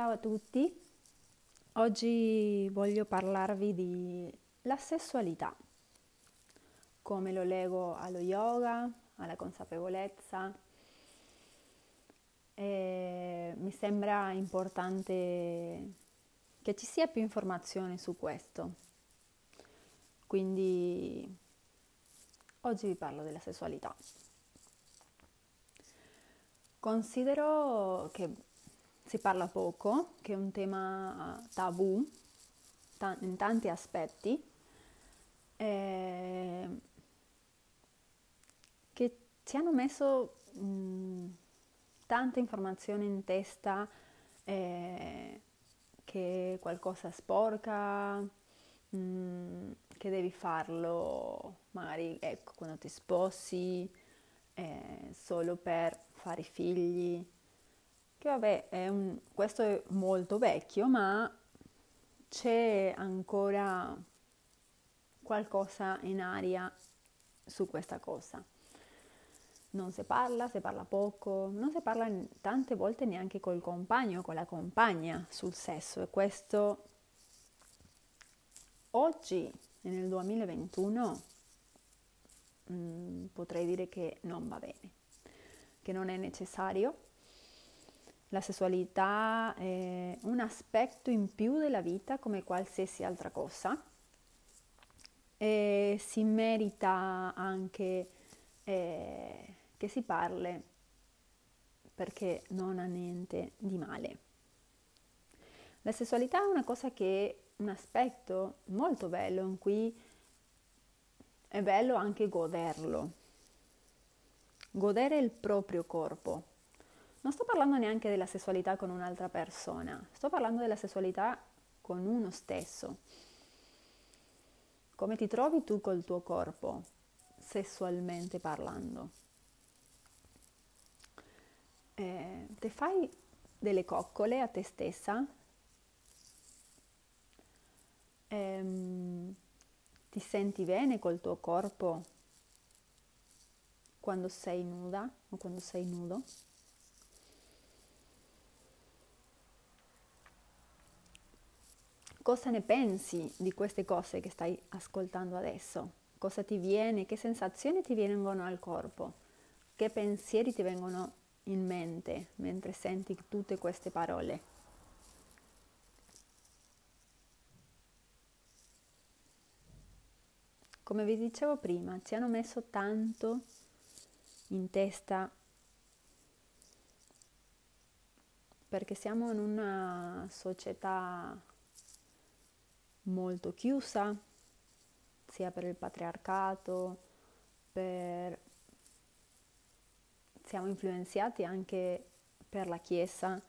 ciao a tutti. Oggi voglio parlarvi di la sessualità, come lo leggo allo yoga, alla consapevolezza. E mi sembra importante che ci sia più informazione su questo. Quindi oggi vi parlo della sessualità. Considero che si parla poco, che è un tema tabù in tanti aspetti, eh, che ci hanno messo mh, tante informazioni in testa, eh, che qualcosa sporca, mh, che devi farlo magari ecco, quando ti sposi, eh, solo per fare figli, che vabbè, è un, questo è molto vecchio, ma c'è ancora qualcosa in aria su questa cosa. Non si parla, si parla poco, non si parla tante volte neanche col compagno, con la compagna sul sesso e questo oggi, nel 2021, mh, mm, potrei dire che non va bene, che non è necessario la sessualità è un aspetto in più della vita come qualsiasi altra cosa e si merita anche eh, che si parli perché non ha niente di male. La sessualità è una cosa che un aspetto molto bello in cui è bello anche goderlo, godere il proprio corpo, non sto parlando neanche della sessualità con un'altra persona, sto parlando della sessualità con uno stesso. Come ti trovi tu col tuo corpo, sessualmente parlando? Eh, te fai delle coccole a te stessa? Eh, ti senti bene col tuo corpo quando sei nuda o quando sei nudo? Cosa ne pensi di queste cose che stai ascoltando adesso? Cosa ti viene? Che sensazioni ti vengono al corpo? Che pensieri ti vengono in mente mentre senti tutte queste parole? Come vi dicevo prima, ci hanno messo tanto in testa perché siamo in una società molto chiusa, sia per il patriarcato, per... siamo influenzati anche per la Chiesa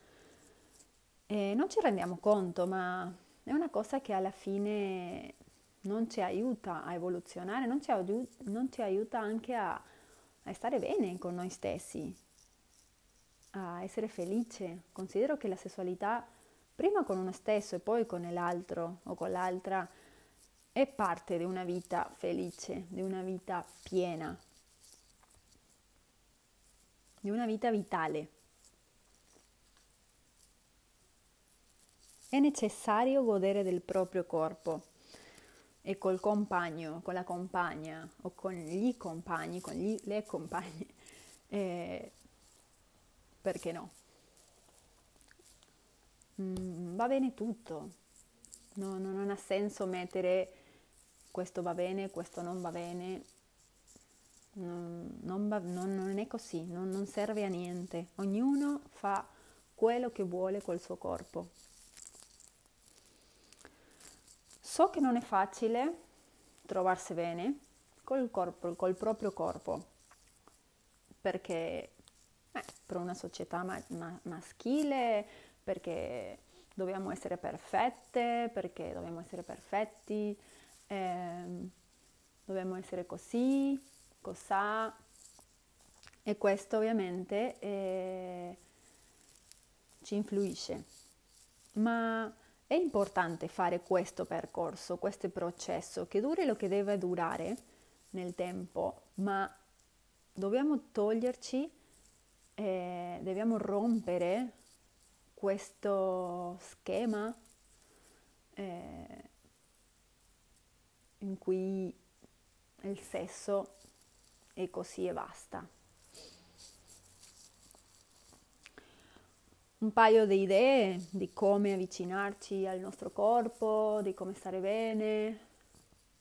e non ci rendiamo conto, ma è una cosa che alla fine non ci aiuta a evoluzionare, non ci, aiuta, non ci aiuta anche a, a stare bene con noi stessi, a essere felice. Considero che la sessualità prima con uno stesso e poi con l'altro o con l'altra, è parte di una vita felice, di una vita piena, di una vita vitale. È necessario godere del proprio corpo e col compagno, con la compagna o con gli compagni, con gli, le compagne, eh, perché no? Mm, va bene tutto, no, no, non ha senso mettere questo va bene, questo non va bene, non, non, va, non, non è così, non serve a niente, ognuno fa quello che vuole col suo corpo. So che non è facile trovarsi bene col, corpo, col proprio corpo, perché eh, per una società ma, ma, maschile perché dobbiamo essere perfette, perché dobbiamo essere perfetti, eh, dobbiamo essere così, cos'ha. E questo ovviamente eh, ci influisce. Ma è importante fare questo percorso, questo processo, che duri lo che deve durare nel tempo, ma dobbiamo toglierci, eh, dobbiamo rompere questo schema eh, in cui il sesso è così e basta. Un paio di idee di come avvicinarci al nostro corpo, di come stare bene.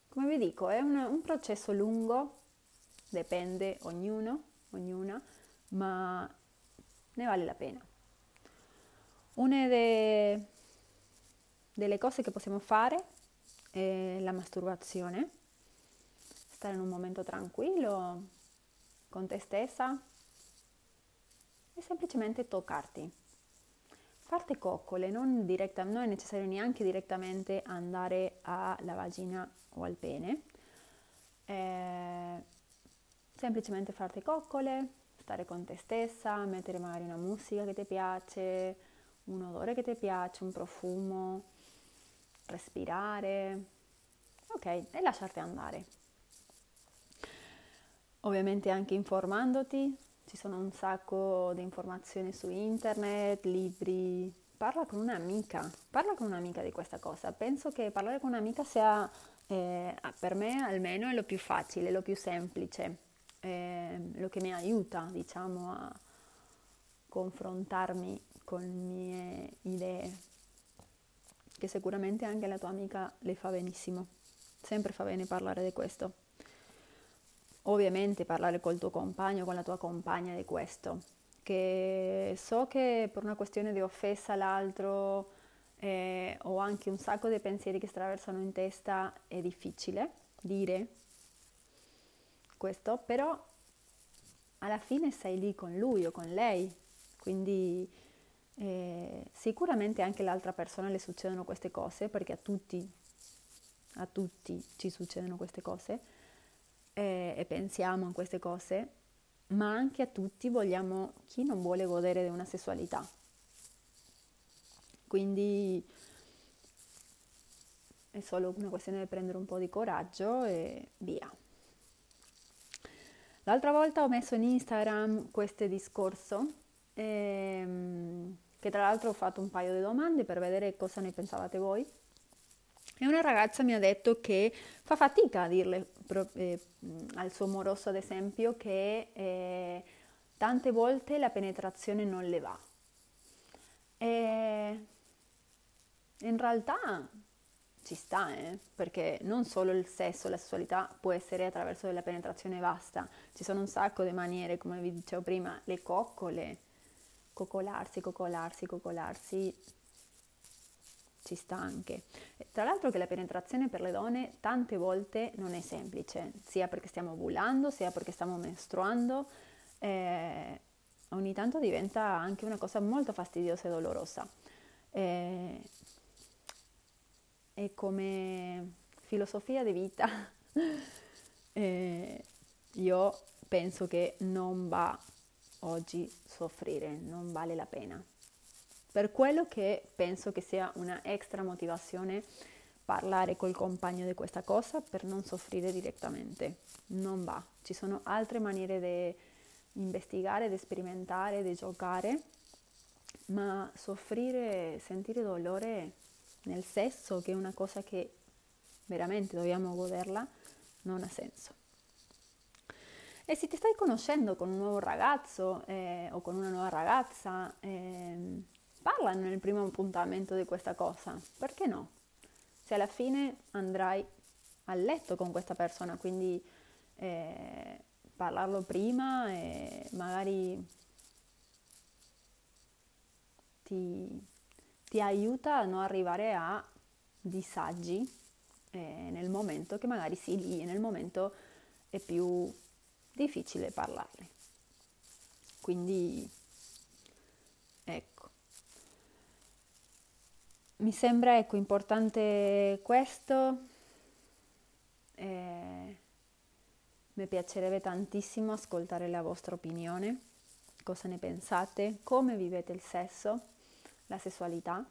Come vi dico, è un, un processo lungo, dipende ognuno, ognuna, ma ne vale la pena. Una de, delle cose che possiamo fare è la masturbazione, stare in un momento tranquillo con te stessa e semplicemente toccarti. Farti coccole, non, diretta, non è necessario neanche direttamente andare alla vagina o al pene, eh, semplicemente farti coccole, stare con te stessa, mettere magari una musica che ti piace, un odore che ti piace, un profumo, respirare, ok, e lasciarti andare. Ovviamente anche informandoti, ci sono un sacco di informazioni su internet, libri, parla con un'amica, parla con un'amica di questa cosa. Penso che parlare con un'amica sia, eh, per me almeno, è lo più facile, lo più semplice, eh, lo che mi aiuta, diciamo, a confrontarmi con mie idee, che sicuramente anche la tua amica le fa benissimo. Sempre fa bene parlare di questo. Ovviamente parlare col tuo compagno, con la tua compagna di questo, che so che per una questione di offesa all'altro eh, ho anche un sacco di pensieri che attraversano in testa, è difficile dire questo, però alla fine sei lì con lui o con lei, quindi eh, sicuramente anche all'altra persona le succedono queste cose, perché a tutti, a tutti ci succedono queste cose eh, e pensiamo a queste cose, ma anche a tutti vogliamo, chi non vuole godere di una sessualità. Quindi è solo una questione di prendere un po' di coraggio e via. L'altra volta ho messo in Instagram questo discorso ehm, che tra l'altro ho fatto un paio di domande per vedere cosa ne pensavate voi. E una ragazza mi ha detto che fa fatica a dirle eh, al suo moroso, ad esempio, che eh, tante volte la penetrazione non le va. E in realtà ci sta, eh? perché non solo il sesso, la sessualità può essere attraverso della penetrazione vasta, ci sono un sacco di maniere, come vi dicevo prima, le coccole, coccolarsi, coccolarsi, coccolarsi, ci sta anche. Tra l'altro che la penetrazione per le donne tante volte non è semplice, sia perché stiamo ovulando, sia perché stiamo mestruando, eh, ogni tanto diventa anche una cosa molto fastidiosa e dolorosa. Eh, e come filosofia di vita eh, io penso che non va oggi soffrire, non vale la pena. Per quello che penso che sia una extra motivazione parlare col compagno di questa cosa per non soffrire direttamente. Non va. Ci sono altre maniere di investigare, di sperimentare, di giocare, ma soffrire, sentire dolore nel sesso, che è una cosa che veramente dobbiamo goderla, non ha senso. E se ti stai conoscendo con un nuovo ragazzo eh, o con una nuova ragazza, eh, parla nel primo appuntamento di questa cosa, perché no? Se alla fine andrai a letto con questa persona, quindi eh, parlarlo prima e magari ti, ti, aiuta a non arrivare a disagi eh, nel momento che magari sì lì, nel momento è più difficile parlarne. Quindi ecco. Mi sembra ecco, importante questo. Eh, mi piacerebbe tantissimo ascoltare la vostra opinione, cosa ne pensate, come vivete il sesso, la sessualità.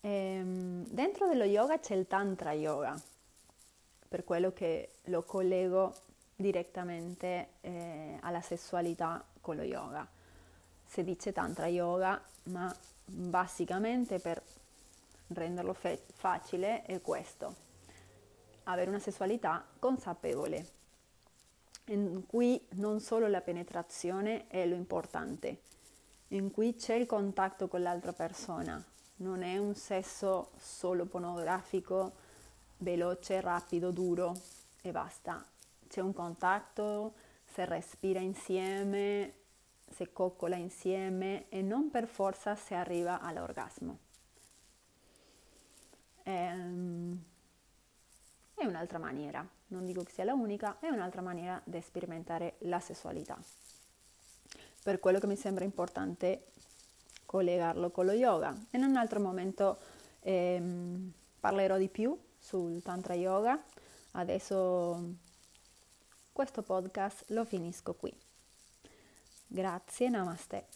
Ehm, dentro dello yoga c'è il tantra yoga, per quello che lo collego direttamente eh, alla sessualità con lo yoga. si dice tantra yoga, ma basicamente per renderlo fe- facile è questo, avere una sessualità consapevole, in cui non solo la penetrazione è lo importante, in cui c'è il contatto con l'altra persona, non è un sesso solo pornografico, veloce, rapido, duro e basta. C'è un contatto, si respira insieme, si coccola insieme e non per forza si arriva all'orgasmo. Ehm, è un'altra maniera, non dico che sia la unica, è un'altra maniera di sperimentare la sessualità. Per quello che mi sembra importante collegarlo con lo yoga. In un altro momento ehm, parlerò di più sul Tantra Yoga. Adesso questo podcast lo finisco qui. Grazie, namaste.